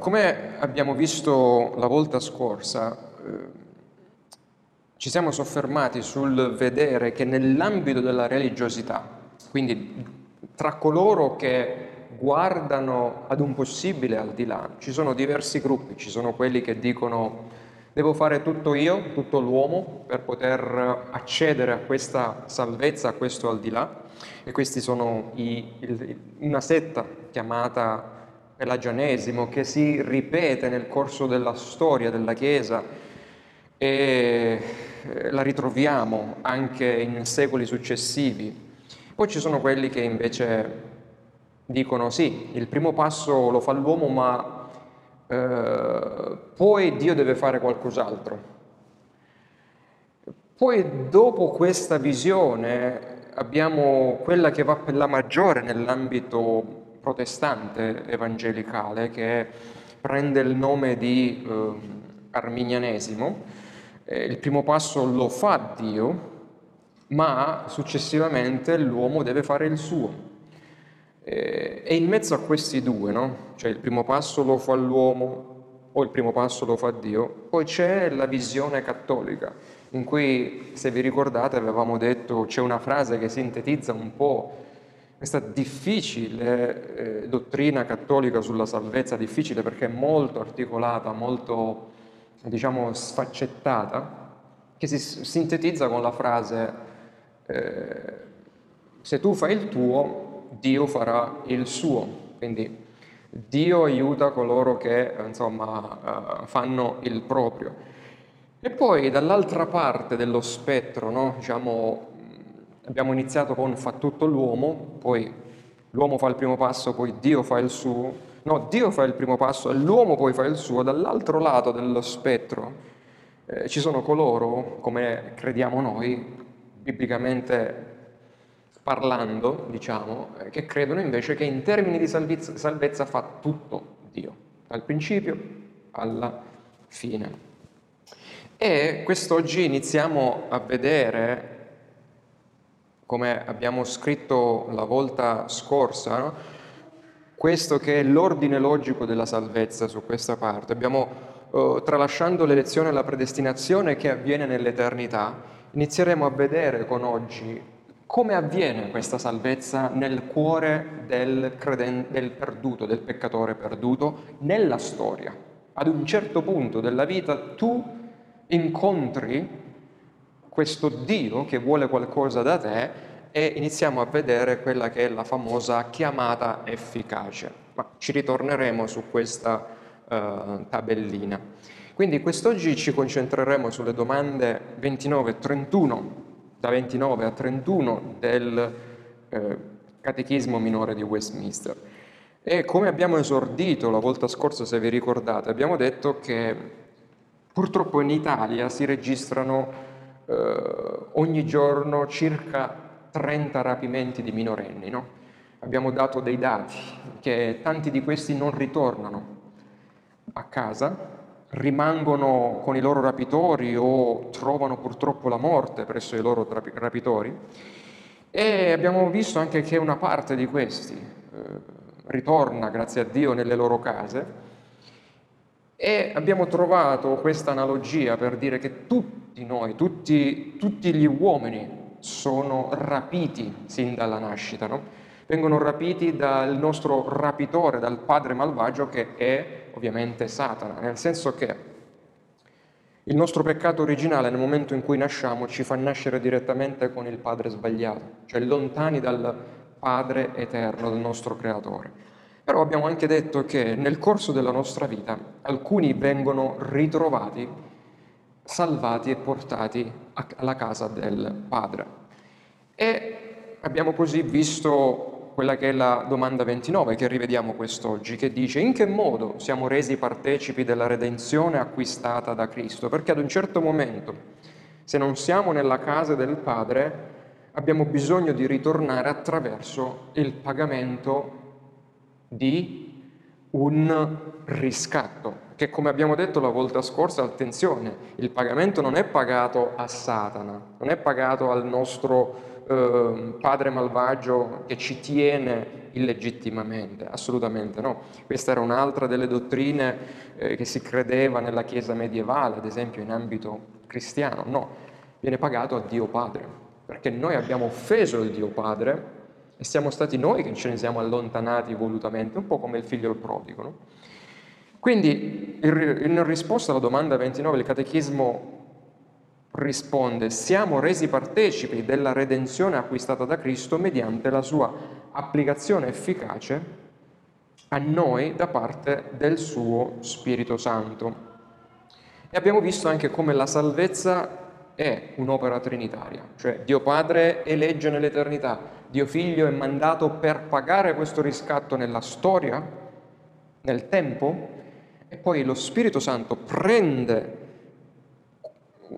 come abbiamo visto la volta scorsa, eh, ci siamo soffermati sul vedere che nell'ambito della religiosità, quindi tra coloro che guardano ad un possibile al di là, ci sono diversi gruppi, ci sono quelli che dicono devo fare tutto io, tutto l'uomo, per poter accedere a questa salvezza, a questo al di là, e questi sono i, il, una setta chiamata pelagianesimo che si ripete nel corso della storia della Chiesa e eh, la ritroviamo anche in secoli successivi. Poi ci sono quelli che invece dicono sì, il primo passo lo fa l'uomo, ma eh, poi Dio deve fare qualcos'altro. Poi dopo questa visione abbiamo quella che va per la maggiore nell'ambito protestante evangelicale, che prende il nome di eh, arminianesimo, eh, il primo passo lo fa Dio, ma successivamente l'uomo deve fare il suo. Eh, e in mezzo a questi due, no? cioè il primo passo lo fa l'uomo o il primo passo lo fa Dio, poi c'è la visione cattolica, in cui, se vi ricordate, avevamo detto, c'è una frase che sintetizza un po' questa difficile eh, dottrina cattolica sulla salvezza, difficile perché molto articolata, molto diciamo, sfaccettata, che si sintetizza con la frase eh, se tu fai il tuo, Dio farà il suo. Quindi Dio aiuta coloro che insomma, uh, fanno il proprio. E poi dall'altra parte dello spettro, no? diciamo, abbiamo iniziato con fa tutto l'uomo, poi l'uomo fa il primo passo, poi Dio fa il suo, No, Dio fa il primo passo e l'uomo poi fa il suo. Dall'altro lato dello spettro eh, ci sono coloro, come crediamo noi, biblicamente parlando, diciamo, eh, che credono invece che in termini di salvezza, salvezza fa tutto Dio, dal principio alla fine. E quest'oggi iniziamo a vedere, come abbiamo scritto la volta scorsa, no? questo che è l'ordine logico della salvezza su questa parte. Abbiamo, eh, tralasciando l'elezione e la predestinazione che avviene nell'eternità, inizieremo a vedere con oggi come avviene questa salvezza nel cuore del, creden- del perduto, del peccatore perduto, nella storia. Ad un certo punto della vita tu incontri questo Dio che vuole qualcosa da te e iniziamo a vedere quella che è la famosa chiamata efficace. Ma ci ritorneremo su questa uh, tabellina. Quindi quest'oggi ci concentreremo sulle domande 29 e 31, da 29 a 31 del eh, Catechismo minore di Westminster. E come abbiamo esordito la volta scorsa, se vi ricordate, abbiamo detto che purtroppo in Italia si registrano eh, ogni giorno circa 30 rapimenti di minorenni. No? Abbiamo dato dei dati che tanti di questi non ritornano a casa, rimangono con i loro rapitori o trovano purtroppo la morte presso i loro rapitori. E abbiamo visto anche che una parte di questi eh, ritorna, grazie a Dio, nelle loro case. E abbiamo trovato questa analogia per dire che tutti noi, tutti, tutti gli uomini sono rapiti sin dalla nascita, no? vengono rapiti dal nostro rapitore, dal padre malvagio che è ovviamente Satana, nel senso che il nostro peccato originale nel momento in cui nasciamo ci fa nascere direttamente con il padre sbagliato, cioè lontani dal padre eterno, del nostro creatore. Però abbiamo anche detto che nel corso della nostra vita alcuni vengono ritrovati salvati e portati alla casa del Padre. E abbiamo così visto quella che è la domanda 29 che rivediamo quest'oggi, che dice in che modo siamo resi partecipi della redenzione acquistata da Cristo? Perché ad un certo momento, se non siamo nella casa del Padre, abbiamo bisogno di ritornare attraverso il pagamento di un riscatto, che come abbiamo detto la volta scorsa, attenzione, il pagamento non è pagato a Satana, non è pagato al nostro eh, padre malvagio che ci tiene illegittimamente, assolutamente no. Questa era un'altra delle dottrine eh, che si credeva nella Chiesa medievale, ad esempio in ambito cristiano, no, viene pagato a Dio Padre, perché noi abbiamo offeso il Dio Padre e siamo stati noi che ce ne siamo allontanati volutamente, un po' come il figlio il prodigo. No? Quindi, in risposta alla domanda 29, il Catechismo risponde, siamo resi partecipi della redenzione acquistata da Cristo mediante la sua applicazione efficace a noi da parte del suo Spirito Santo. E abbiamo visto anche come la salvezza è un'opera trinitaria, cioè Dio Padre elegge nell'eternità, Dio Figlio è mandato per pagare questo riscatto nella storia, nel tempo, e poi lo Spirito Santo prende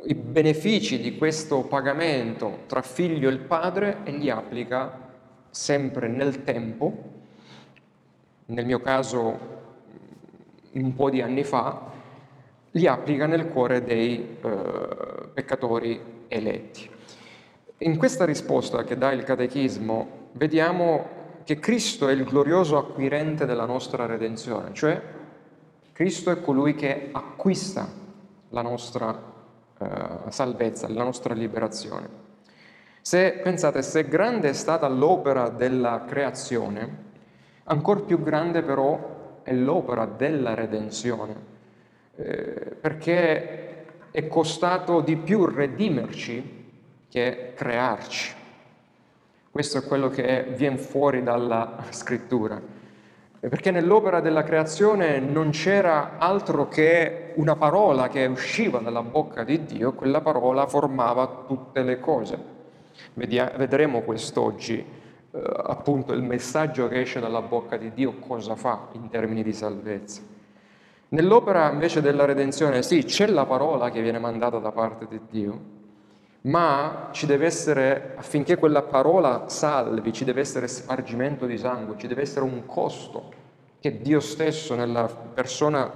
i benefici di questo pagamento tra figlio e padre e li applica sempre nel tempo, nel mio caso un po' di anni fa, li applica nel cuore dei eh, peccatori eletti. In questa risposta che dà il Catechismo vediamo che Cristo è il glorioso acquirente della nostra redenzione, cioè Cristo è colui che acquista la nostra eh, salvezza, la nostra liberazione. Se pensate, se grande è stata l'opera della creazione, ancora più grande però è l'opera della redenzione eh, perché è costato di più redimerci che crearci. Questo è quello che viene fuori dalla scrittura. Perché nell'opera della creazione non c'era altro che una parola che usciva dalla bocca di Dio, quella parola formava tutte le cose. vedremo quest'oggi eh, appunto il messaggio che esce dalla bocca di Dio cosa fa in termini di salvezza. Nell'opera invece della redenzione, sì, c'è la parola che viene mandata da parte di Dio, ma ci deve essere, affinché quella parola salvi, ci deve essere spargimento di sangue, ci deve essere un costo che Dio stesso nella persona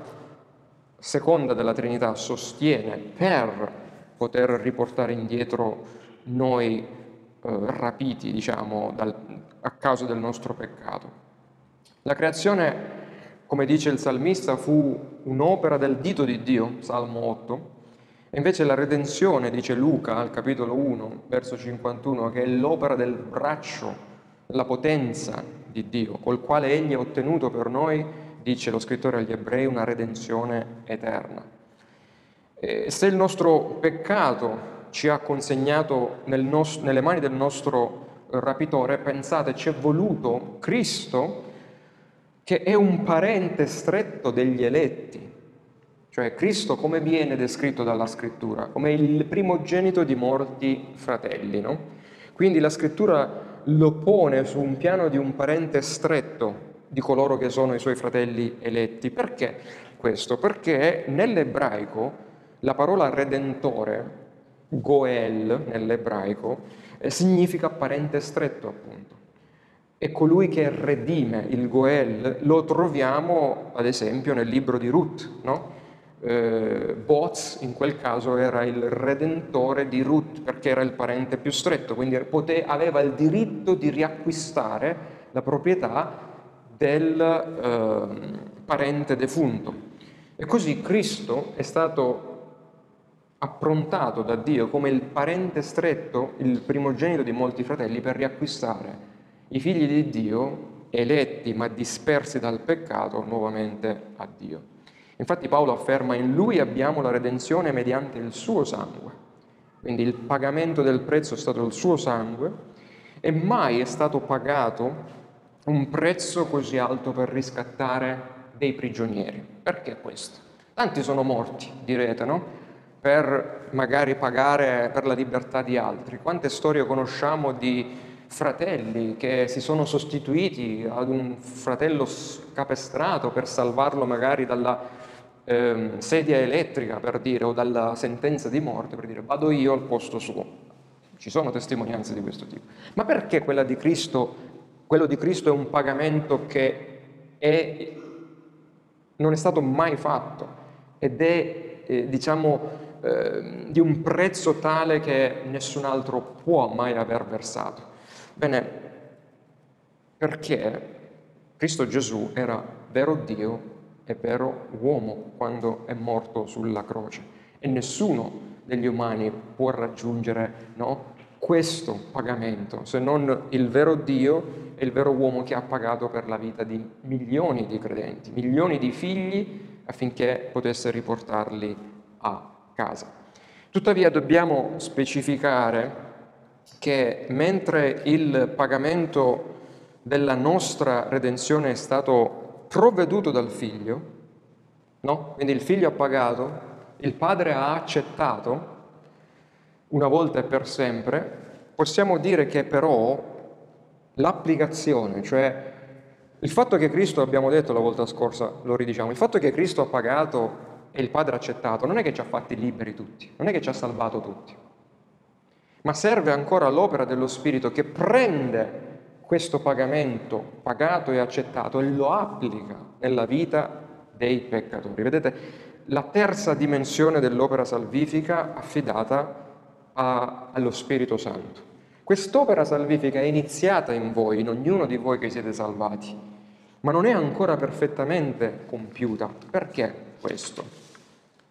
seconda della Trinità sostiene per poter riportare indietro noi eh, rapiti, diciamo, dal, a causa del nostro peccato. La creazione come dice il salmista, fu un'opera del dito di Dio, Salmo 8, e invece la redenzione, dice Luca al capitolo 1, verso 51, che è l'opera del braccio, la potenza di Dio, col quale egli ha ottenuto per noi, dice lo scrittore agli ebrei, una redenzione eterna. E se il nostro peccato ci ha consegnato nel nos- nelle mani del nostro rapitore, pensate, ci è voluto Cristo che è un parente stretto degli eletti. Cioè Cristo come viene descritto dalla scrittura? Come il primogenito di molti fratelli, no? Quindi la scrittura lo pone su un piano di un parente stretto di coloro che sono i suoi fratelli eletti. Perché questo? Perché nell'ebraico la parola redentore, goel nell'ebraico, eh, significa parente stretto appunto e colui che redime il Goel lo troviamo ad esempio nel libro di Ruth, no? Eh, Boaz in quel caso era il redentore di Ruth perché era il parente più stretto, quindi pote, aveva il diritto di riacquistare la proprietà del eh, parente defunto. E così Cristo è stato approntato da Dio come il parente stretto, il primogenito di molti fratelli, per riacquistare i figli di Dio, eletti ma dispersi dal peccato, nuovamente a Dio. Infatti Paolo afferma in lui abbiamo la redenzione mediante il suo sangue. Quindi il pagamento del prezzo è stato il suo sangue e mai è stato pagato un prezzo così alto per riscattare dei prigionieri. Perché questo? Tanti sono morti, direte, no? Per magari pagare per la libertà di altri. Quante storie conosciamo di fratelli che si sono sostituiti ad un fratello capestrato per salvarlo magari dalla eh, sedia elettrica, per dire, o dalla sentenza di morte, per dire vado io al posto suo. Ci sono testimonianze di questo tipo. Ma perché quella di Cristo, quello di Cristo è un pagamento che è, non è stato mai fatto ed è, eh, diciamo, eh, di un prezzo tale che nessun altro può mai aver versato. Bene, perché Cristo Gesù era vero Dio e vero uomo quando è morto sulla croce e nessuno degli umani può raggiungere no, questo pagamento se non il vero Dio e il vero uomo che ha pagato per la vita di milioni di credenti, milioni di figli affinché potesse riportarli a casa. Tuttavia dobbiamo specificare che mentre il pagamento della nostra redenzione è stato provveduto dal figlio, no? quindi il figlio ha pagato, il padre ha accettato una volta e per sempre, possiamo dire che però l'applicazione, cioè il fatto che Cristo, abbiamo detto la volta scorsa, lo ridiciamo, il fatto che Cristo ha pagato e il Padre ha accettato, non è che ci ha fatti liberi tutti, non è che ci ha salvato tutti, ma serve ancora l'opera dello Spirito che prende questo pagamento pagato e accettato e lo applica nella vita dei peccatori. Vedete, la terza dimensione dell'opera salvifica affidata a, allo Spirito Santo. Quest'opera salvifica è iniziata in voi, in ognuno di voi che siete salvati, ma non è ancora perfettamente compiuta. Perché questo?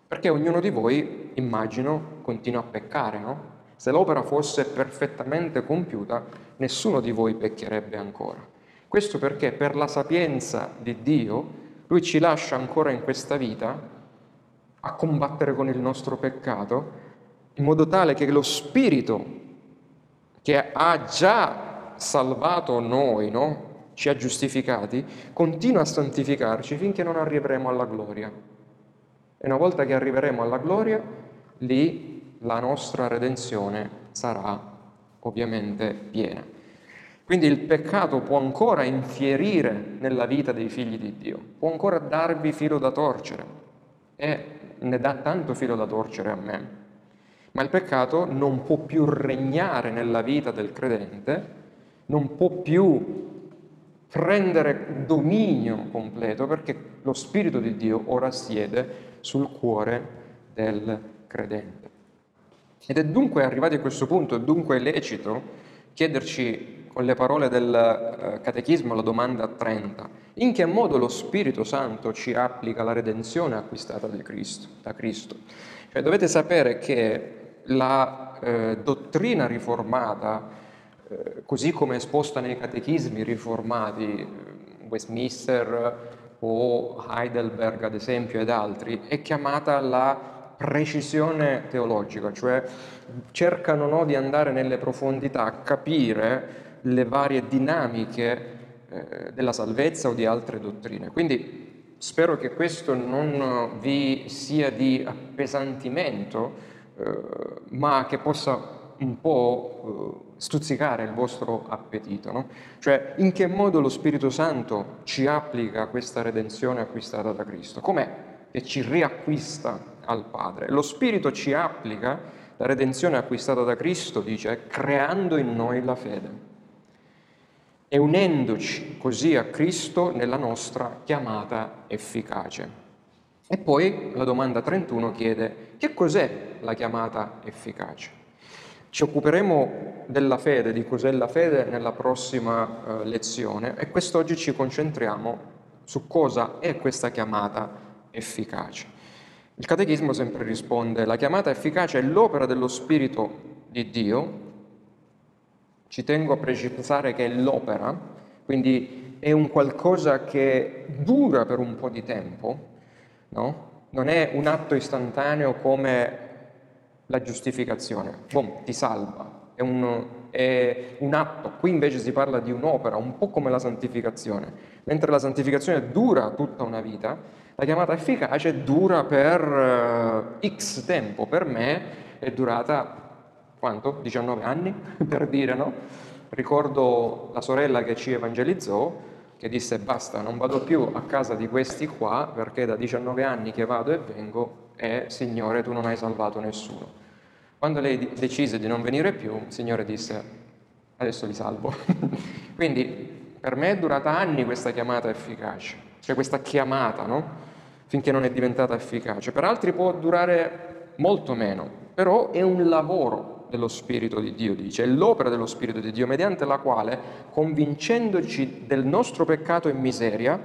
Perché ognuno di voi, immagino, continua a peccare, no? Se l'opera fosse perfettamente compiuta, nessuno di voi peccherebbe ancora. Questo perché per la sapienza di Dio, Lui ci lascia ancora in questa vita a combattere con il nostro peccato, in modo tale che lo Spirito che ha già salvato noi, no? ci ha giustificati, continua a santificarci finché non arriveremo alla gloria. E una volta che arriveremo alla gloria, lì la nostra redenzione sarà ovviamente piena. Quindi il peccato può ancora infierire nella vita dei figli di Dio, può ancora darvi filo da torcere e ne dà tanto filo da torcere a me ma il peccato non può più regnare nella vita del credente, non può più prendere dominio completo perché lo Spirito di Dio ora siede sul cuore del credente. Ed è dunque arrivati a questo punto, è dunque lecito chiederci con le parole del eh, Catechismo la domanda 30, in che modo lo Spirito Santo ci applica la redenzione acquistata Cristo? Da Cristo? Cioè, dovete sapere che la eh, dottrina riformata, eh, così come esposta nei catechismi riformati, eh, Westminster o Heidelberg ad esempio ed altri, è chiamata la precisione teologica, cioè cercano no, di andare nelle profondità a capire le varie dinamiche eh, della salvezza o di altre dottrine. Quindi spero che questo non vi sia di appesantimento, eh, ma che possa un po' eh, stuzzicare il vostro appetito. No? Cioè, in che modo lo Spirito Santo ci applica questa redenzione acquistata da Cristo? Com'è che ci riacquista al Padre? Lo Spirito ci applica la redenzione acquistata da Cristo, dice, creando in noi la fede e unendoci così a Cristo nella nostra chiamata efficace. E poi la domanda 31 chiede che cos'è la chiamata efficace? Ci occuperemo della fede, di cos'è la fede nella prossima eh, lezione e quest'oggi ci concentriamo su cosa è questa chiamata efficace. Il Catechismo sempre risponde, la chiamata efficace è l'opera dello Spirito di Dio, ci tengo a precisare che è l'opera, quindi è un qualcosa che dura per un po' di tempo, no? Non è un atto istantaneo come la giustificazione, boom, ti salva, è un, è un, atto, qui invece si parla di un'opera, un po' come la santificazione, mentre la santificazione dura tutta una vita, la chiamata efficace dura per uh, x tempo, per me è durata quanto? 19 anni, per dire, no? Ricordo la sorella che ci evangelizzò, che disse basta, non vado più a casa di questi qua perché da 19 anni che vado e vengo e Signore tu non hai salvato nessuno. Quando lei decise di non venire più, il Signore disse adesso li salvo. Quindi per me è durata anni questa chiamata efficace, cioè questa chiamata, no? Finché non è diventata efficace. Per altri può durare molto meno, però è un lavoro dello Spirito di Dio, dice, è l'opera dello Spirito di Dio, mediante la quale, convincendoci del nostro peccato e miseria,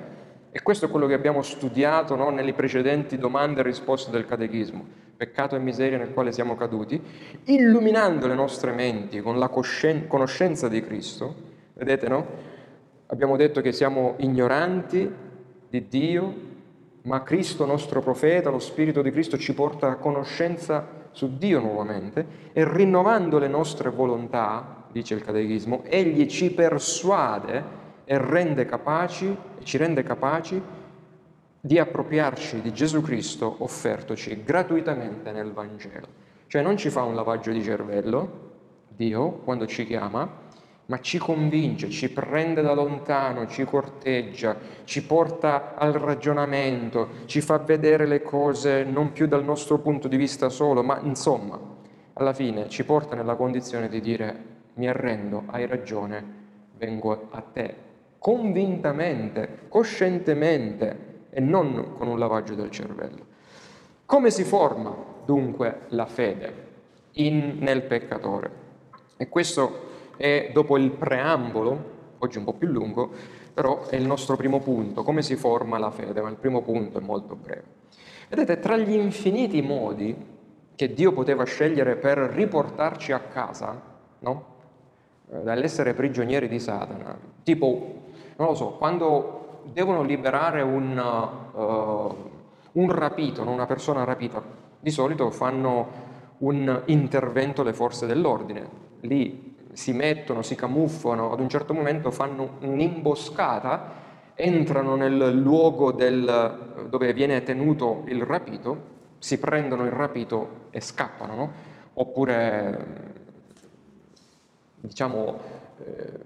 e questo è quello che abbiamo studiato no, nelle precedenti domande e risposte del catechismo, peccato e miseria nel quale siamo caduti, illuminando le nostre menti con la conoscenza di Cristo, vedete no? Abbiamo detto che siamo ignoranti di Dio, ma Cristo nostro profeta, lo Spirito di Cristo ci porta a conoscenza su Dio nuovamente e rinnovando le nostre volontà, dice il catechismo, egli ci persuade e rende capaci, ci rende capaci di appropriarci di Gesù Cristo offertoci gratuitamente nel Vangelo. Cioè non ci fa un lavaggio di cervello, Dio, quando ci chiama, ma ci convince, ci prende da lontano, ci corteggia, ci porta al ragionamento, ci fa vedere le cose non più dal nostro punto di vista solo, ma insomma, alla fine ci porta nella condizione di dire mi arrendo, hai ragione, vengo a te convintamente, coscientemente e non con un lavaggio del cervello. Come si forma dunque la fede in, nel peccatore? E questo è dopo il preambolo, oggi un po' più lungo, però è il nostro primo punto, come si forma la fede, ma il primo punto è molto breve. Vedete, tra gli infiniti modi che Dio poteva scegliere per riportarci a casa, no? Eh, dall'essere prigionieri di Satana, tipo non lo so, quando devono liberare un, uh, un rapito, una persona rapita, di solito fanno un intervento le forze dell'ordine, lì si mettono, si camuffano, ad un certo momento fanno un'imboscata, entrano nel luogo del, dove viene tenuto il rapito, si prendono il rapito e scappano, no? oppure diciamo eh,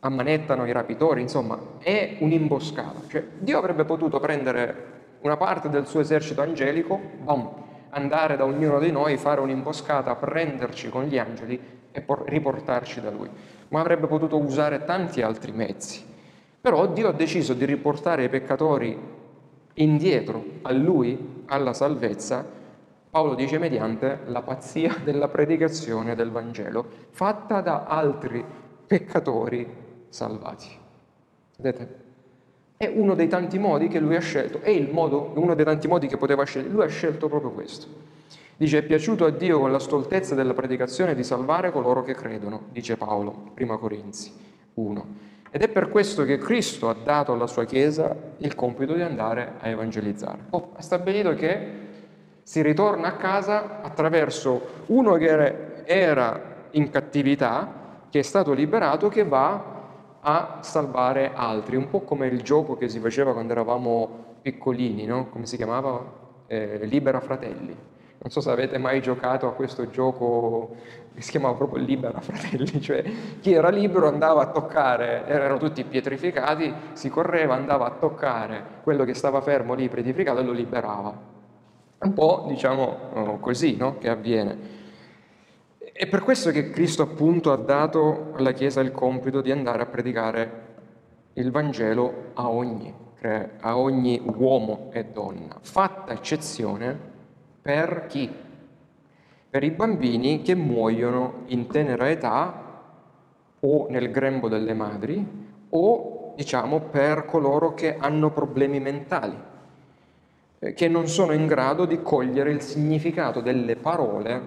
ammanettano i rapitori, insomma, è un'imboscata. Cioè, Dio avrebbe potuto prendere una parte del suo esercito angelico, boom, andare da ognuno di noi, fare un'imboscata, prenderci con gli angeli e por- riportarci da lui. Ma avrebbe potuto usare tanti altri mezzi. Però Dio ha deciso di riportare i peccatori indietro a lui, alla salvezza, Paolo dice mediante la pazzia della predicazione del Vangelo, fatta da altri peccatori salvati. Vedete? È uno dei tanti modi che lui ha scelto, è modo, uno dei tanti modi che poteva scegliere, lui ha scelto proprio questo. Dice, è piaciuto a Dio con la stoltezza della predicazione di salvare coloro che credono, dice Paolo, prima Corinzi 1. Ed è per questo che Cristo ha dato alla sua Chiesa il compito di andare a evangelizzare. Oh, ha stabilito che si ritorna a casa attraverso uno che era in cattività, che è stato liberato, che va a salvare altri, un po' come il gioco che si faceva quando eravamo piccolini, no? come si chiamava? Eh, Libera Fratelli. Non so se avete mai giocato a questo gioco che si chiamava proprio Libera Fratelli, cioè chi era libero andava a toccare, erano tutti pietrificati, si correva, andava a toccare quello che stava fermo lì pietrificato e lo liberava. Un po' diciamo oh, così no? che avviene. È per questo che Cristo appunto ha dato alla Chiesa il compito di andare a predicare il Vangelo a ogni, a ogni uomo e donna, fatta eccezione per chi? Per i bambini che muoiono in tenera età o nel grembo delle madri o diciamo per coloro che hanno problemi mentali, eh, che non sono in grado di cogliere il significato delle parole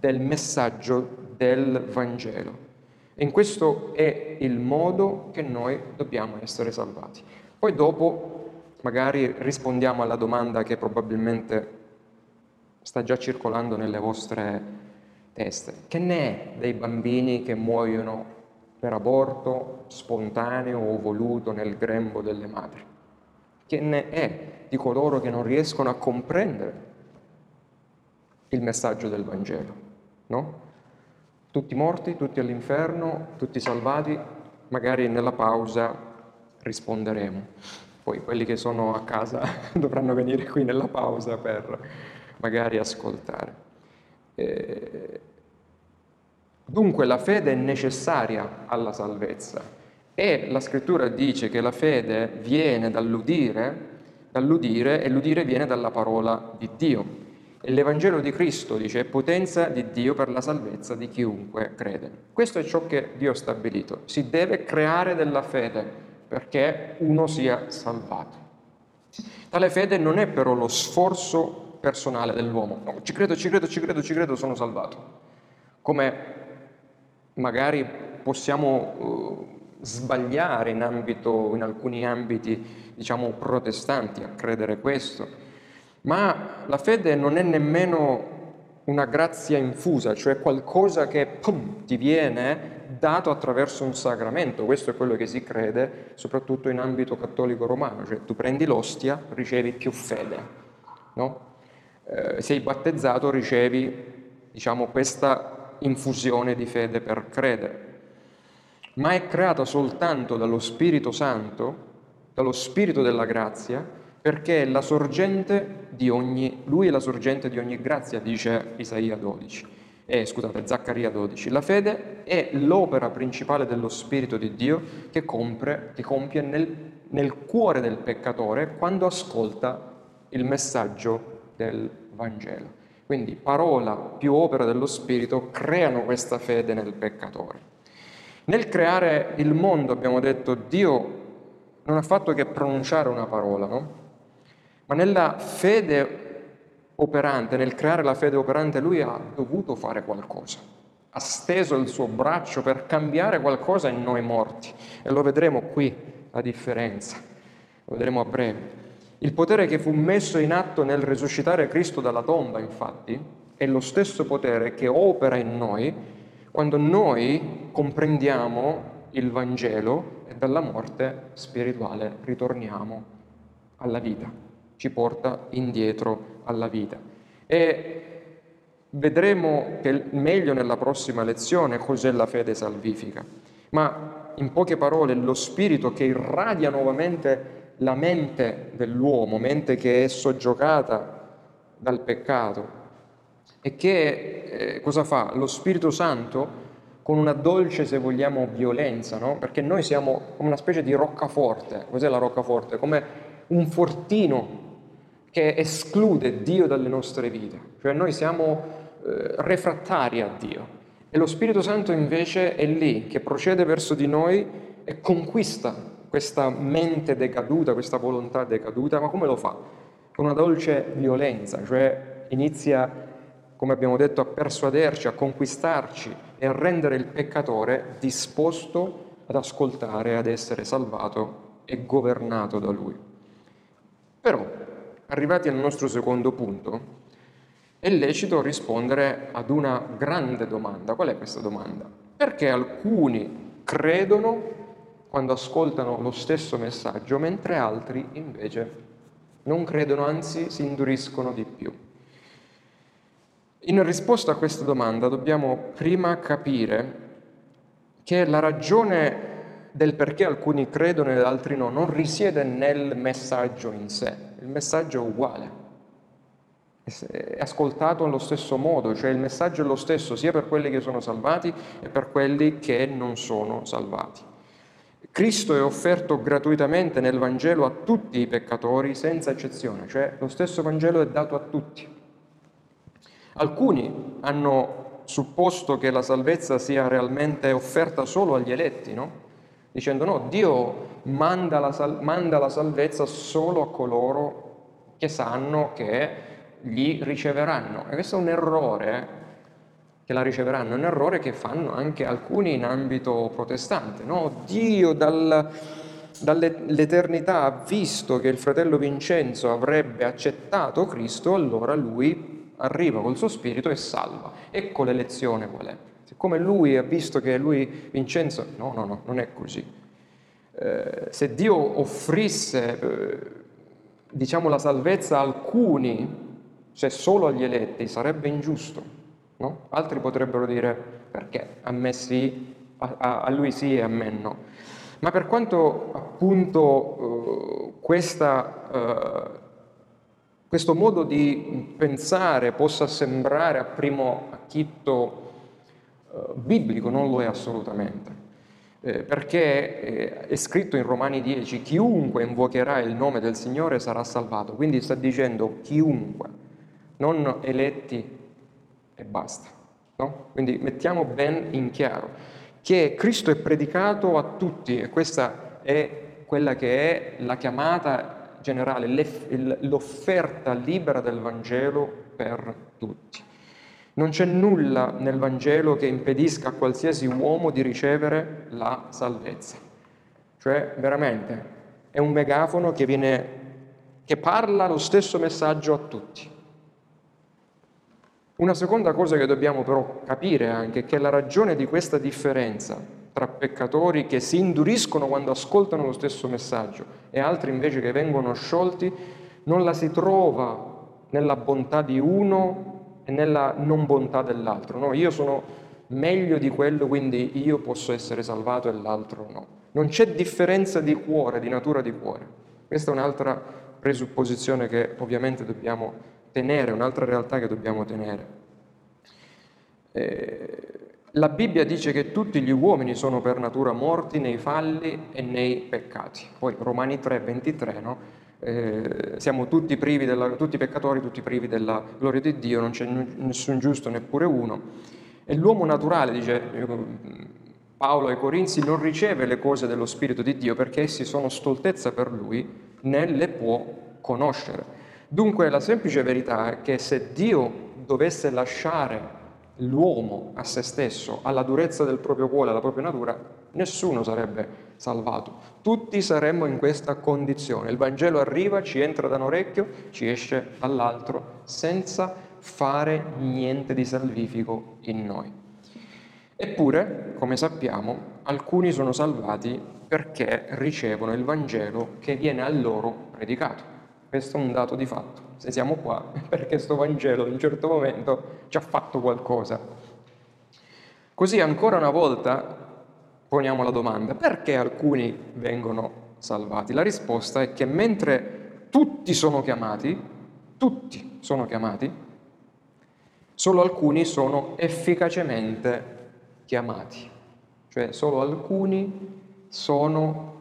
del messaggio del Vangelo. E in questo è il modo che noi dobbiamo essere salvati. Poi dopo magari rispondiamo alla domanda che probabilmente sta già circolando nelle vostre teste. Che ne è dei bambini che muoiono per aborto spontaneo o voluto nel grembo delle madri? Che ne è di coloro che non riescono a comprendere il messaggio del Vangelo? no? Tutti morti, tutti all'inferno, tutti salvati, magari nella pausa risponderemo. Poi quelli che sono a casa dovranno venire qui nella pausa per magari ascoltare. Eh, dunque la fede è necessaria alla salvezza e la scrittura dice che la fede viene dall'udire, dall'udire e l'udire viene dalla parola di Dio. E l'Evangelo di Cristo, dice, è potenza di Dio per la salvezza di chiunque crede. Questo è ciò che Dio ha stabilito. Si deve creare della fede perché uno sia salvato. Tale fede non è però lo sforzo personale dell'uomo. No, ci credo, ci credo, ci credo, ci credo, sono salvato. Come magari possiamo uh, sbagliare in, ambito, in alcuni ambiti, diciamo, protestanti a credere questo ma la fede non è nemmeno una grazia infusa, cioè qualcosa che pum, ti viene dato attraverso un sacramento. Questo è quello che si crede, soprattutto in ambito cattolico romano, cioè tu prendi l'ostia, ricevi più fede, no? Eh, sei battezzato, ricevi diciamo, questa infusione di fede per credere. Ma è creata soltanto dallo Spirito Santo, dallo Spirito della grazia, perché è la sorgente di ogni, lui è la sorgente di ogni grazia, dice Isaia 12, eh, scusate, Zaccaria 12. La fede è l'opera principale dello Spirito di Dio che, compre, che compie nel, nel cuore del peccatore quando ascolta il messaggio del Vangelo. Quindi parola più opera dello Spirito creano questa fede nel peccatore. Nel creare il mondo, abbiamo detto, Dio non ha fatto che pronunciare una parola, no? Ma nella fede operante, nel creare la fede operante, lui ha dovuto fare qualcosa. Ha steso il suo braccio per cambiare qualcosa in noi morti. E lo vedremo qui, la differenza. Lo vedremo a breve. Il potere che fu messo in atto nel risuscitare Cristo dalla tomba, infatti, è lo stesso potere che opera in noi quando noi comprendiamo il Vangelo e dalla morte spirituale ritorniamo alla vita ci porta indietro alla vita. E vedremo meglio nella prossima lezione cos'è la fede salvifica. Ma in poche parole, lo spirito che irradia nuovamente la mente dell'uomo, mente che è soggiogata dal peccato, e che eh, cosa fa? Lo Spirito Santo con una dolce, se vogliamo, violenza, no? Perché noi siamo come una specie di roccaforte. Cos'è la roccaforte? Come un fortino che esclude Dio dalle nostre vite, cioè noi siamo eh, refrattari a Dio e lo Spirito Santo invece è lì che procede verso di noi e conquista questa mente decaduta, questa volontà decaduta, ma come lo fa? Con una dolce violenza, cioè inizia, come abbiamo detto, a persuaderci, a conquistarci e a rendere il peccatore disposto ad ascoltare, ad essere salvato e governato da lui. Però Arrivati al nostro secondo punto, è lecito rispondere ad una grande domanda. Qual è questa domanda? Perché alcuni credono quando ascoltano lo stesso messaggio, mentre altri invece non credono, anzi si induriscono di più. In risposta a questa domanda dobbiamo prima capire che la ragione del perché alcuni credono e altri no non risiede nel messaggio in sé, il messaggio è uguale, è ascoltato allo stesso modo, cioè il messaggio è lo stesso sia per quelli che sono salvati e per quelli che non sono salvati. Cristo è offerto gratuitamente nel Vangelo a tutti i peccatori senza eccezione, cioè lo stesso Vangelo è dato a tutti. Alcuni hanno supposto che la salvezza sia realmente offerta solo agli eletti, no? dicendo no, Dio manda la, sal- manda la salvezza solo a coloro che sanno che gli riceveranno. E questo è un errore che la riceveranno, è un errore che fanno anche alcuni in ambito protestante. No? Dio dal, dall'eternità ha visto che il fratello Vincenzo avrebbe accettato Cristo, allora lui arriva col suo spirito e salva. Ecco l'elezione qual è. Siccome lui ha visto che lui Vincenzo, no, no, no, non è così. Eh, se Dio offrisse, eh, diciamo, la salvezza a alcuni, cioè solo agli eletti, sarebbe ingiusto. No? Altri potrebbero dire perché a me sì, a, a lui sì e a me no. Ma per quanto appunto eh, questa, eh, questo modo di pensare possa sembrare a primo acchitto eh, biblico, non lo è assolutamente eh, perché eh, è scritto in Romani 10, chiunque invocherà il nome del Signore sarà salvato, quindi sta dicendo chiunque, non eletti e basta. No? Quindi mettiamo ben in chiaro che Cristo è predicato a tutti e questa è quella che è la chiamata generale, l'offerta libera del Vangelo per tutti. Non c'è nulla nel Vangelo che impedisca a qualsiasi uomo di ricevere la salvezza. Cioè, veramente, è un megafono che, viene, che parla lo stesso messaggio a tutti. Una seconda cosa che dobbiamo però capire anche è che la ragione di questa differenza tra peccatori che si induriscono quando ascoltano lo stesso messaggio e altri invece che vengono sciolti non la si trova nella bontà di uno e nella non bontà dell'altro. No, io sono meglio di quello, quindi io posso essere salvato e l'altro no. Non c'è differenza di cuore, di natura di cuore. Questa è un'altra presupposizione che ovviamente dobbiamo tenere, un'altra realtà che dobbiamo tenere. Eh, la Bibbia dice che tutti gli uomini sono per natura morti nei falli e nei peccati. Poi Romani 3, 23, no? eh, siamo tutti, privi della, tutti peccatori, tutti privi della gloria di Dio, non c'è nessun giusto neppure uno. E l'uomo naturale, dice Paolo ai Corinzi, non riceve le cose dello Spirito di Dio perché essi sono stoltezza per lui, né le può conoscere. Dunque la semplice verità è che se Dio dovesse lasciare l'uomo a se stesso, alla durezza del proprio cuore, alla propria natura, nessuno sarebbe salvato. Tutti saremmo in questa condizione. Il Vangelo arriva, ci entra da un orecchio, ci esce dall'altro, senza fare niente di salvifico in noi. Eppure, come sappiamo, alcuni sono salvati perché ricevono il Vangelo che viene a loro predicato. Questo è un dato di fatto. Se siamo qua è perché questo Vangelo in un certo momento ci ha fatto qualcosa. Così ancora una volta poniamo la domanda, perché alcuni vengono salvati? La risposta è che mentre tutti sono chiamati, tutti sono chiamati, solo alcuni sono efficacemente chiamati, cioè solo alcuni sono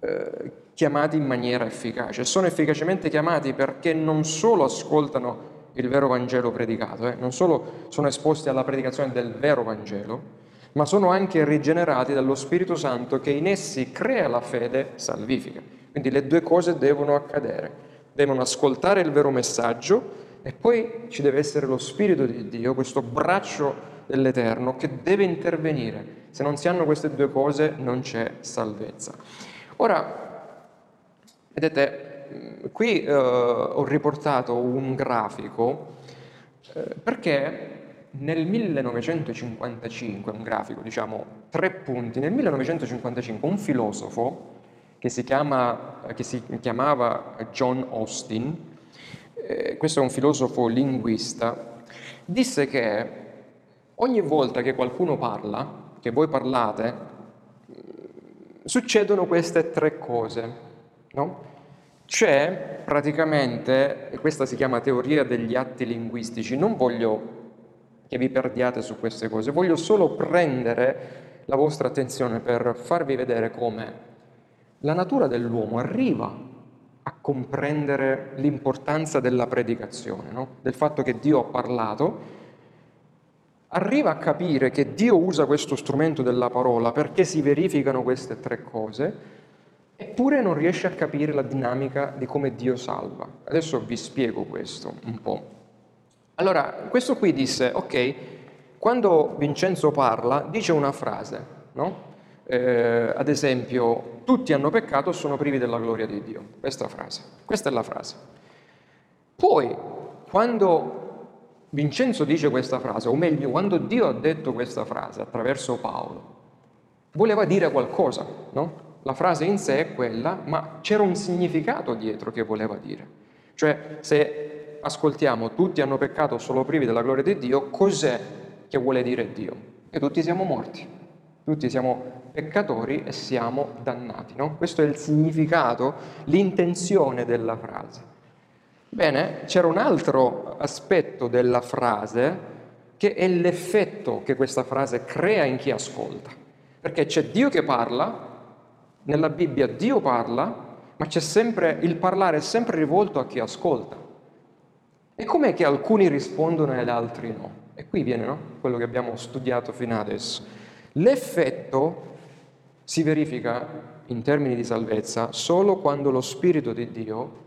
eh, chiamati in maniera efficace. Sono efficacemente chiamati perché non solo ascoltano il vero Vangelo predicato, eh, non solo sono esposti alla predicazione del vero Vangelo, ma sono anche rigenerati dallo Spirito Santo che in essi crea la fede salvifica. Quindi le due cose devono accadere. Devono ascoltare il vero messaggio e poi ci deve essere lo Spirito di Dio, questo braccio dell'Eterno che deve intervenire. Se non si hanno queste due cose non c'è salvezza. Ora, vedete, qui eh, ho riportato un grafico eh, perché nel 1955, un grafico, diciamo tre punti, nel 1955 un filosofo che si, chiama, che si chiamava John Austin, eh, questo è un filosofo linguista, disse che ogni volta che qualcuno parla, che voi parlate, succedono queste tre cose. No? C'è praticamente, e questa si chiama teoria degli atti linguistici, non voglio che vi perdiate su queste cose, voglio solo prendere la vostra attenzione per farvi vedere come la natura dell'uomo arriva a comprendere l'importanza della predicazione, no? del fatto che Dio ha parlato, arriva a capire che Dio usa questo strumento della parola perché si verificano queste tre cose, eppure non riesce a capire la dinamica di come Dio salva. Adesso vi spiego questo un po'. Allora, questo qui disse, ok, quando Vincenzo parla, dice una frase, no? Eh, ad esempio, tutti hanno peccato e sono privi della gloria di Dio. Questa frase, questa è la frase. Poi, quando Vincenzo dice questa frase, o meglio, quando Dio ha detto questa frase attraverso Paolo, voleva dire qualcosa, no? La frase in sé è quella, ma c'era un significato dietro che voleva dire. Cioè, se ascoltiamo tutti hanno peccato solo privi della gloria di Dio, cos'è che vuole dire Dio? Che tutti siamo morti, tutti siamo peccatori e siamo dannati. No? Questo è il significato, l'intenzione della frase. Bene, c'era un altro aspetto della frase che è l'effetto che questa frase crea in chi ascolta. Perché c'è Dio che parla, nella Bibbia Dio parla, ma c'è sempre il parlare è sempre rivolto a chi ascolta. E com'è che alcuni rispondono ed altri no? E qui viene no? quello che abbiamo studiato fino adesso. L'effetto si verifica in termini di salvezza solo quando lo Spirito di Dio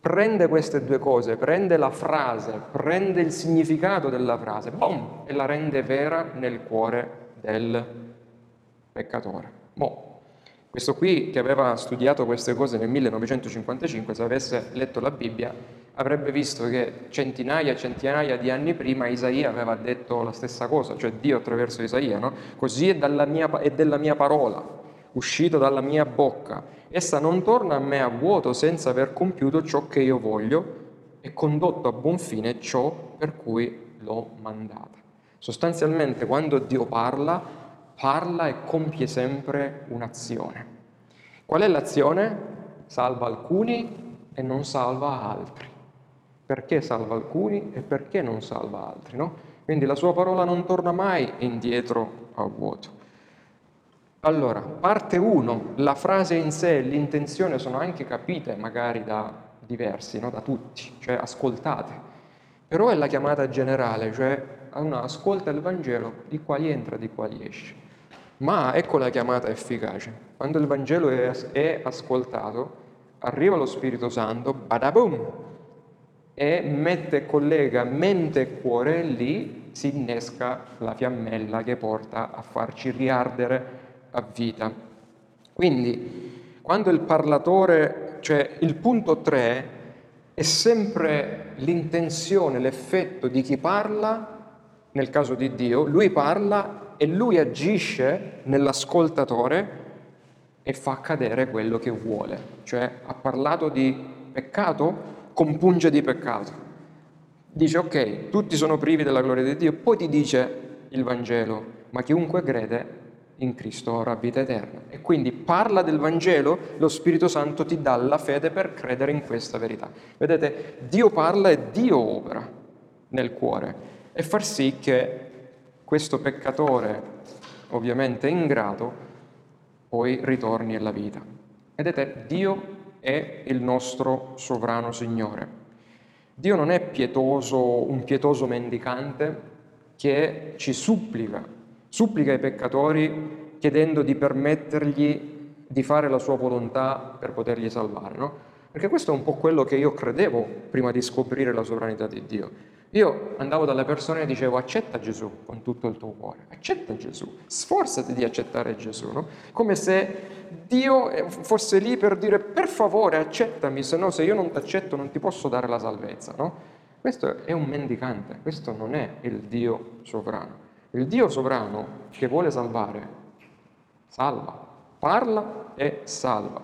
prende queste due cose, prende la frase, prende il significato della frase, boom, e la rende vera nel cuore del peccatore. Boh. Questo qui che aveva studiato queste cose nel 1955, se avesse letto la Bibbia, avrebbe visto che centinaia e centinaia di anni prima Isaia aveva detto la stessa cosa, cioè Dio attraverso Isaia, no? Così è, mia, è della mia parola uscito dalla mia bocca. Essa non torna a me a vuoto senza aver compiuto ciò che io voglio e condotto a buon fine ciò per cui l'ho mandata. Sostanzialmente quando Dio parla, parla e compie sempre un'azione. Qual è l'azione? Salva alcuni e non salva altri. Perché salva alcuni e perché non salva altri? No? Quindi la sua parola non torna mai indietro a vuoto. Allora, parte 1, la frase in sé e l'intenzione sono anche capite magari da diversi, no? da tutti, cioè ascoltate. Però è la chiamata generale, cioè uno ascolta il Vangelo, di quali entra, di quali esce. Ma ecco la chiamata efficace. Quando il Vangelo è, è ascoltato, arriva lo Spirito Santo, badabum, e mette, collega mente e cuore, lì si innesca la fiammella che porta a farci riardere a vita. Quindi, quando il parlatore, cioè il punto 3, è sempre l'intenzione, l'effetto di chi parla, nel caso di Dio, lui parla e lui agisce nell'ascoltatore e fa accadere quello che vuole. Cioè ha parlato di peccato, compunge di peccato. Dice ok, tutti sono privi della gloria di Dio, poi ti dice il Vangelo, ma chiunque crede in Cristo ora vita eterna. E quindi parla del Vangelo, lo Spirito Santo ti dà la fede per credere in questa verità. Vedete, Dio parla e Dio opera nel cuore e far sì che questo peccatore, ovviamente ingrato, poi ritorni alla vita. Vedete, Dio è il nostro sovrano Signore. Dio non è pietoso, un pietoso mendicante che ci supplica supplica ai peccatori chiedendo di permettergli di fare la sua volontà per poterli salvare, no? Perché questo è un po' quello che io credevo prima di scoprire la sovranità di Dio. Io andavo dalle persone e dicevo accetta Gesù con tutto il tuo cuore, accetta Gesù, sforzati di accettare Gesù, no? Come se Dio fosse lì per dire per favore accettami, se no se io non ti accetto non ti posso dare la salvezza, no? Questo è un mendicante, questo non è il Dio sovrano. Il Dio sovrano che vuole salvare, salva, parla e salva.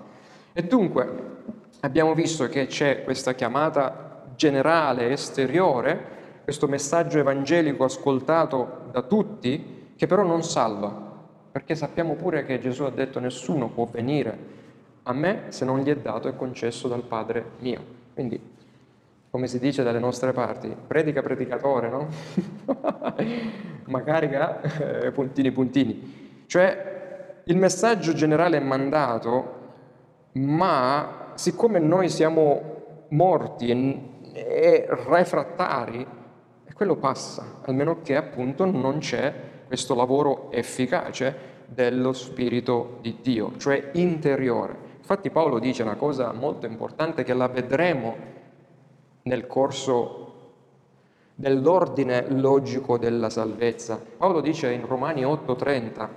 E dunque abbiamo visto che c'è questa chiamata generale, esteriore, questo messaggio evangelico ascoltato da tutti, che però non salva, perché sappiamo pure che Gesù ha detto nessuno può venire a me se non gli è dato e concesso dal Padre mio. Quindi come si dice dalle nostre parti, predica predicatore, no? Ma carica eh, puntini puntini. Cioè il messaggio generale è mandato, ma siccome noi siamo morti e, e refrattari, quello passa, almeno che appunto non c'è questo lavoro efficace dello Spirito di Dio, cioè interiore. Infatti Paolo dice una cosa molto importante che la vedremo nel corso dell'ordine logico della salvezza. Paolo dice in Romani 8:30,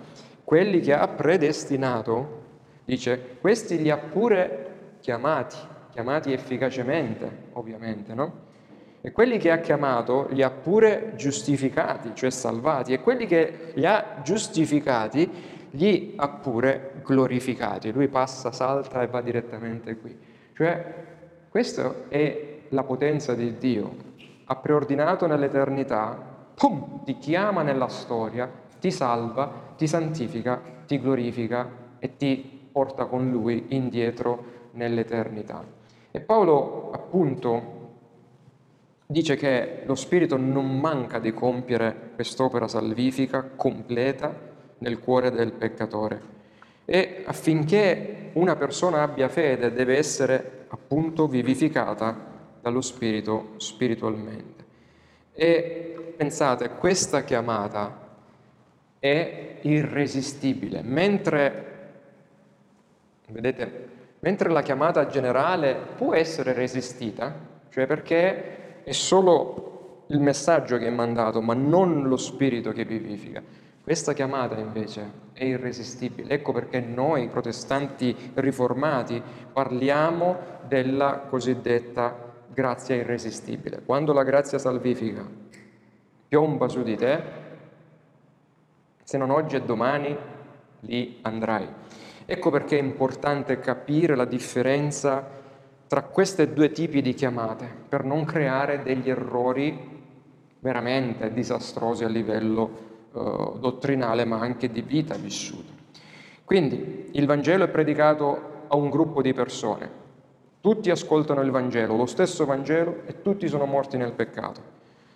quelli che ha predestinato, dice, questi li ha pure chiamati, chiamati efficacemente, ovviamente, no? E quelli che ha chiamato li ha pure giustificati, cioè salvati, e quelli che li ha giustificati li ha pure glorificati. Lui passa, salta e va direttamente qui. Cioè, questo è la potenza di Dio. Ha preordinato nell'eternità, pum, ti chiama nella storia, ti salva, ti santifica, ti glorifica e ti porta con lui indietro nell'eternità. E Paolo appunto dice che lo Spirito non manca di compiere quest'opera salvifica completa nel cuore del peccatore. E affinché una persona abbia fede deve essere appunto vivificata dallo Spirito spiritualmente. E pensate, questa chiamata è irresistibile, mentre, vedete, mentre la chiamata generale può essere resistita, cioè perché è solo il messaggio che è mandato, ma non lo spirito che vivifica. Questa chiamata invece è irresistibile. Ecco perché noi protestanti riformati parliamo della cosiddetta grazia irresistibile. Quando la grazia salvifica piomba su di te, se non oggi e domani, lì andrai. Ecco perché è importante capire la differenza tra questi due tipi di chiamate, per non creare degli errori veramente disastrosi a livello eh, dottrinale ma anche di vita vissuta. Quindi il Vangelo è predicato a un gruppo di persone, tutti ascoltano il Vangelo, lo stesso Vangelo e tutti sono morti nel peccato.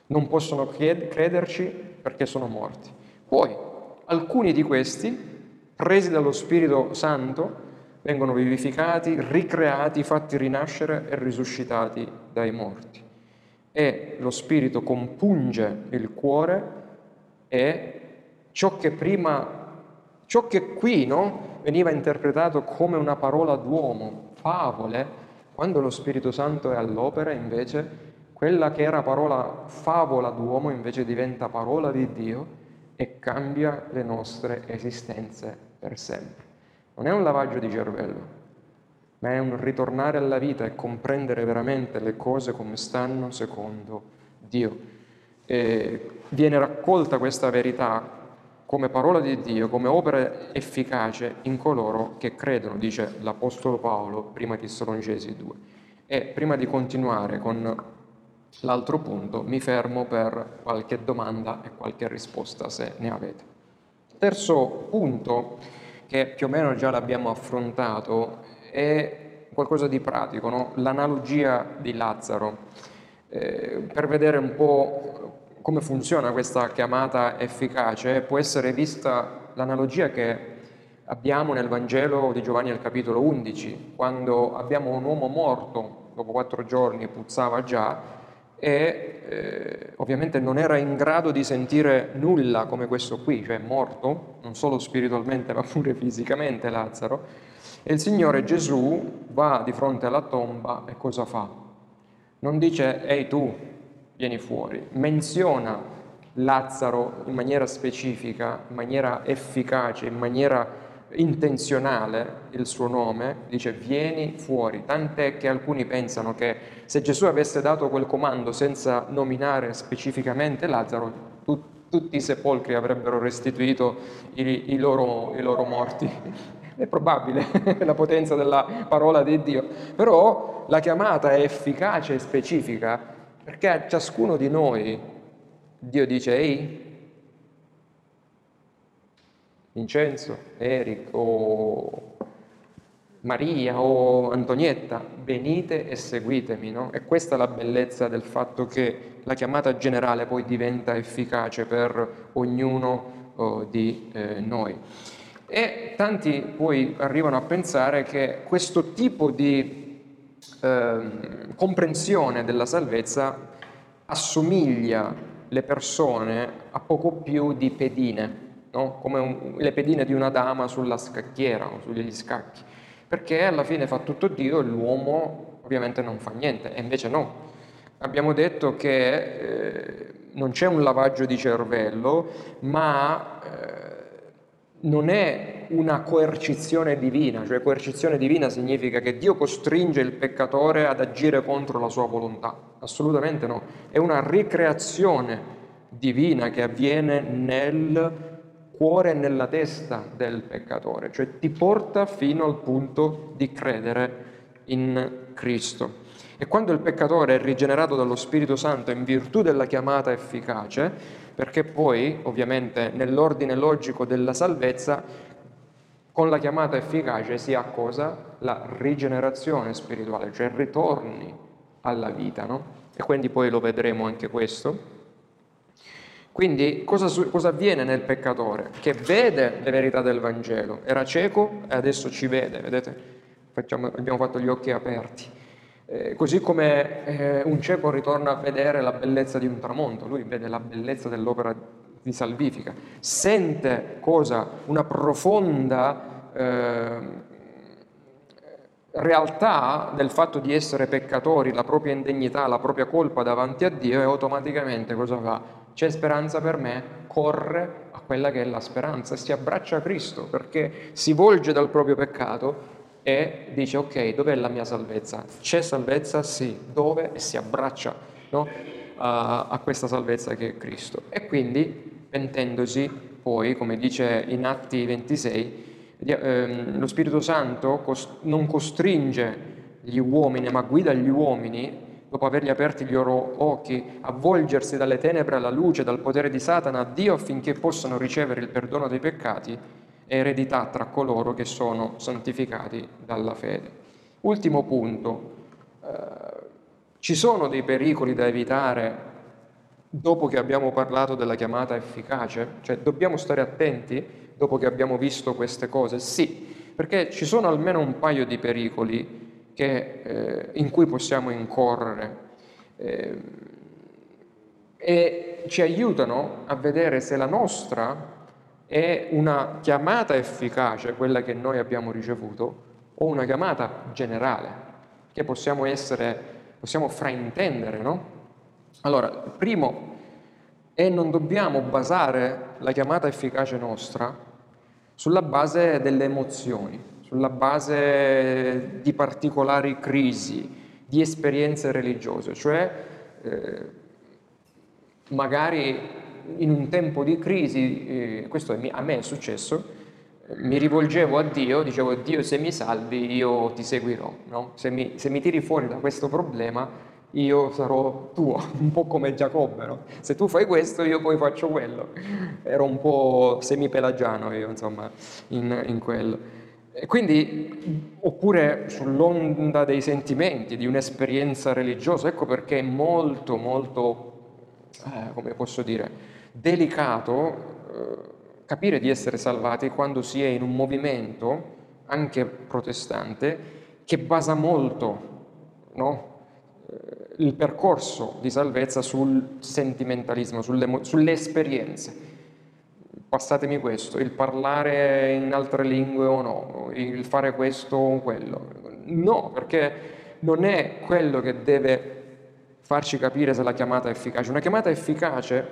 Non possono crederci perché sono morti. Poi alcuni di questi, presi dallo Spirito Santo, vengono vivificati, ricreati, fatti rinascere e risuscitati dai morti. E lo Spirito compunge il cuore è ciò che prima, ciò che qui no, veniva interpretato come una parola d'uomo, favole, quando lo Spirito Santo è all'opera invece quella che era parola favola d'uomo invece diventa parola di Dio e cambia le nostre esistenze per sempre. Non è un lavaggio di cervello, ma è un ritornare alla vita e comprendere veramente le cose come stanno secondo Dio eh, viene raccolta questa verità come parola di Dio, come opera efficace in coloro che credono, dice l'Apostolo Paolo, prima Tessalonicesi 2. E prima di continuare con l'altro punto, mi fermo per qualche domanda e qualche risposta se ne avete. Terzo punto, che più o meno già l'abbiamo affrontato, è qualcosa di pratico, no? l'analogia di Lazzaro. Eh, per vedere un po' come funziona questa chiamata efficace, può essere vista l'analogia che abbiamo nel Vangelo di Giovanni al capitolo 11, quando abbiamo un uomo morto, dopo quattro giorni puzzava già, e eh, ovviamente non era in grado di sentire nulla come questo qui, cioè morto, non solo spiritualmente ma pure fisicamente Lazzaro, e il Signore Gesù va di fronte alla tomba e cosa fa? Non dice, ehi tu, vieni fuori. Menziona Lazzaro in maniera specifica, in maniera efficace, in maniera intenzionale il suo nome, dice vieni fuori, tant'è che alcuni pensano che se Gesù avesse dato quel comando senza nominare specificamente Lazzaro, tu, tutti i sepolcri avrebbero restituito i, i, loro, i loro morti. È probabile la potenza della parola di Dio, però la chiamata è efficace e specifica perché a ciascuno di noi Dio dice, ehi, Vincenzo, Eric o Maria o Antonietta, venite e seguitemi, no? E questa è la bellezza del fatto che la chiamata generale poi diventa efficace per ognuno oh, di eh, noi. E tanti poi arrivano a pensare che questo tipo di eh, comprensione della salvezza assomiglia le persone a poco più di pedine, no? come un, le pedine di una dama sulla scacchiera o sugli scacchi, perché alla fine fa tutto Dio e l'uomo ovviamente non fa niente, e invece no. Abbiamo detto che eh, non c'è un lavaggio di cervello, ma eh, non è una coercizione divina, cioè coercizione divina significa che Dio costringe il peccatore ad agire contro la sua volontà, assolutamente no, è una ricreazione divina che avviene nel cuore e nella testa del peccatore, cioè ti porta fino al punto di credere in Cristo. E quando il peccatore è rigenerato dallo Spirito Santo in virtù della chiamata efficace, perché poi ovviamente nell'ordine logico della salvezza con la chiamata efficace si ha cosa? La rigenerazione spirituale, cioè ritorni alla vita, no? E quindi poi lo vedremo anche questo. Quindi cosa, cosa, avviene nel peccatore? Che vede le verità del Vangelo, era cieco e adesso ci vede, vedete? Facciamo, abbiamo fatto gli occhi aperti. Eh, così come eh, un cieco ritorna a vedere la bellezza di un tramonto, lui vede la bellezza dell'opera di salvifica, sente cosa? Una profonda eh, realtà del fatto di essere peccatori, la propria indegnità, la propria colpa davanti a Dio e automaticamente cosa fa? C'è speranza per me, corre a quella che è la speranza, si abbraccia a Cristo perché si volge dal proprio peccato e dice ok, dov'è la mia salvezza? C'è salvezza? Sì. Dove? E si abbraccia no? a, a, questa salvezza che è Cristo. E quindi, pentendosi, poi, come dice in Atti 26, ehm, lo Spirito Santo non costringe gli uomini, ma guida gli uomini, dopo avergli aperti gli loro occhi, a volgersi dalle tenebre alla luce, dal potere di Satana a Dio affinché possano ricevere il perdono dei peccati eredità tra coloro che sono santificati dalla fede. Ultimo punto, eh, ci sono dei pericoli da evitare dopo che abbiamo parlato della chiamata efficace? Cioè dobbiamo stare attenti dopo che abbiamo visto queste cose? Sì, perché ci sono almeno un paio di pericoli che, eh, in cui possiamo incorrere eh, e ci aiutano a vedere se la nostra è una chiamata efficace, quella che noi abbiamo ricevuto, o una chiamata generale, che possiamo essere, possiamo fraintendere, no? Allora, primo è non dobbiamo basare la chiamata efficace nostra sulla base delle emozioni, sulla base di particolari crisi, di esperienze religiose, cioè eh, magari in un tempo di crisi, eh, questo a me è successo, mi rivolgevo a Dio, dicevo Dio se mi salvi io ti seguirò, no? se, mi, se, mi, tiri fuori da questo problema io sarò tuo, un po' come Giacobbe, no? se tu fai questo io poi faccio quello, ero un po' semipelagiano io insomma in, in quello. E quindi, oppure sull'onda dei sentimenti, di un'esperienza religiosa, ecco perché è molto, molto, eh, come posso dire, delicato eh, capire di essere salvati quando si è in un movimento, anche protestante, che basa molto no? eh, il percorso di salvezza sul sentimentalismo, sulle, sulle esperienze. Passatemi questo, il parlare in altre lingue o no, il fare questo o quello. No, perché non è quello che deve farci capire se la chiamata è efficace. Una chiamata efficace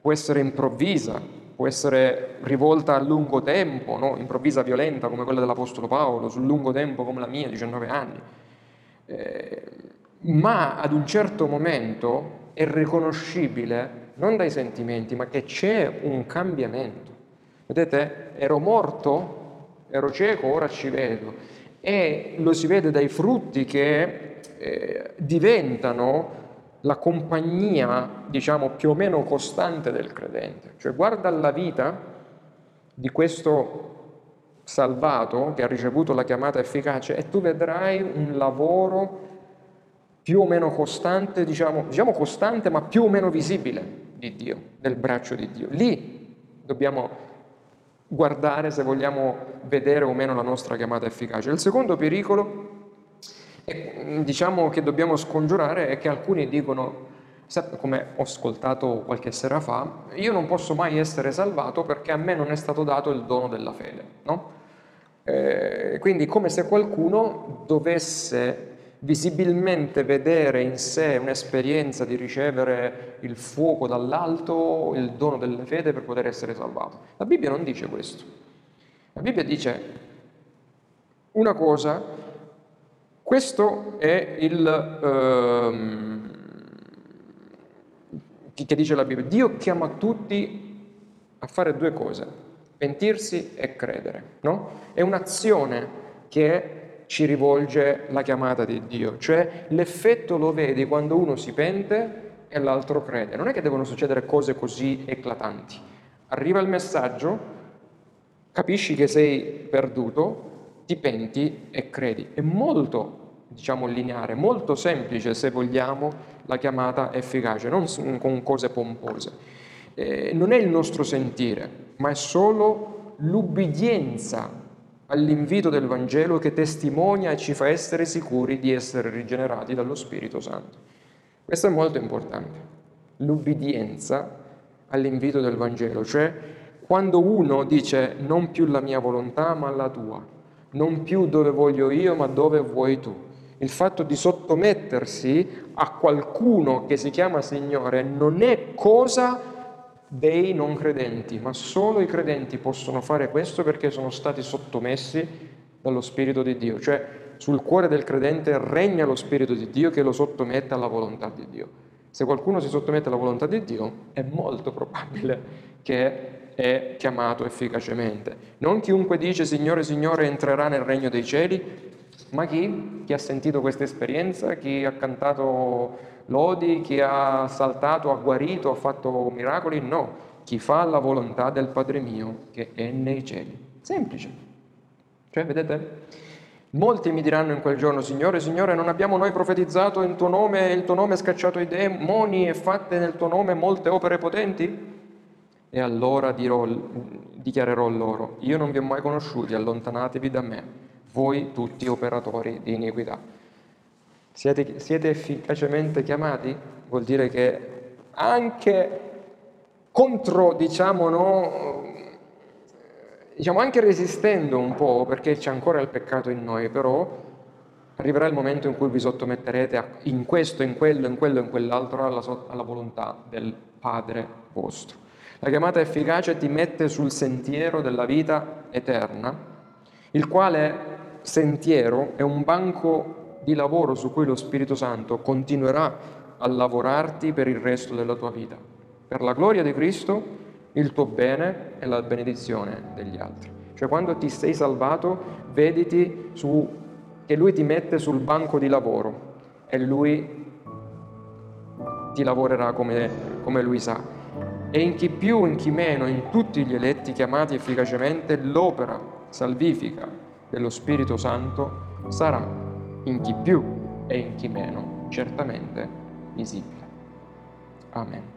può essere improvvisa, può essere rivolta a lungo tempo, no? improvvisa, violenta come quella dell'Apostolo Paolo, sul lungo tempo come la mia, 19 anni. Eh, ma ad un certo momento è riconoscibile non dai sentimenti, ma che c'è un cambiamento. Vedete, ero morto, ero cieco, ora ci vedo. E lo si vede dai frutti che eh, diventano la compagnia, diciamo, più o meno costante del credente. Cioè guarda la vita di questo salvato che ha ricevuto la chiamata efficace e tu vedrai un lavoro più o meno costante, diciamo, diciamo costante ma più o meno visibile di Dio, del braccio di Dio. Lì dobbiamo guardare se vogliamo vedere o meno la nostra chiamata efficace. Il secondo pericolo e mm, diciamo che dobbiamo scongiurare è che alcuni dicono, come ho ascoltato qualche sera fa, io non posso mai essere salvato perché a me non è stato dato il dono della fede, no? eh, quindi come se qualcuno dovesse visibilmente vedere in sé un'esperienza di ricevere il fuoco dall'alto, il dono della fede per poter essere salvato. La Bibbia non dice questo. La Bibbia dice una cosa questo è il... Ehm, che dice la Bibbia. Dio chiama tutti a fare due cose, pentirsi e credere. No? È un'azione che ci rivolge la chiamata di Dio, cioè l'effetto lo vedi quando uno si pente e l'altro crede. Non è che devono succedere cose così eclatanti. Arriva il messaggio, capisci che sei perduto, ti penti e credi. È molto, diciamo, lineare, molto semplice se vogliamo la chiamata efficace, non con cose pompose. Eh, non è il nostro sentire, ma è solo l'ubbidienza all'invito del Vangelo che testimonia e ci fa essere sicuri di essere rigenerati dallo Spirito Santo. Questo è molto importante, l'ubbidienza all'invito del Vangelo, cioè quando uno dice non più la mia volontà ma la tua, non più dove voglio io ma dove vuoi tu. Il fatto di sottomettersi a qualcuno che si chiama Signore non è cosa dei non credenti, ma solo i credenti possono fare questo perché sono stati sottomessi dallo Spirito di Dio, cioè sul cuore del credente regna lo Spirito di Dio che lo sottomette alla volontà di Dio. Se qualcuno si sottomette alla volontà di Dio, è molto probabile che è chiamato efficacemente. Non chiunque dice Signore, Signore entrerà nel regno dei cieli, ma chi? Chi ha sentito questa esperienza, chi ha cantato lodi, chi ha saltato, ha guarito, ha fatto miracoli, no, chi fa la volontà del Padre mio che è nei cieli. Semplice. Cioè, vedete? Molti mi diranno in quel giorno, Signore, Signore, non abbiamo noi profetizzato in tuo nome, il tuo nome ha scacciato i demoni e fatte nel tuo nome molte opere potenti? E allora dirò, dichiarerò loro, io non vi ho mai conosciuti, allontanatevi da me, voi tutti operatori di iniquità. Siete, siete efficacemente chiamati? Vuol dire che anche contro, diciamo, no, diciamo anche resistendo un po', perché c'è ancora il peccato in noi, però arriverà il momento in cui vi sottometterete a, in questo, in quello, in quello, in quell'altro alla, alla volontà del Padre vostro. La chiamata efficace ti mette sul sentiero della vita eterna, il quale sentiero è un banco di lavoro su cui lo Spirito Santo continuerà a lavorarti per il resto della tua vita, per la gloria di Cristo, il tuo bene e la benedizione degli altri. Cioè quando ti sei salvato, vediti su, che Lui ti mette sul banco di lavoro e Lui ti lavorerà come, come Lui sa. E in chi più, in chi meno, in tutti gli eletti chiamati efficacemente, l'opera salvifica dello Spirito Santo sarà in chi più e in chi meno, certamente visibile. Amen.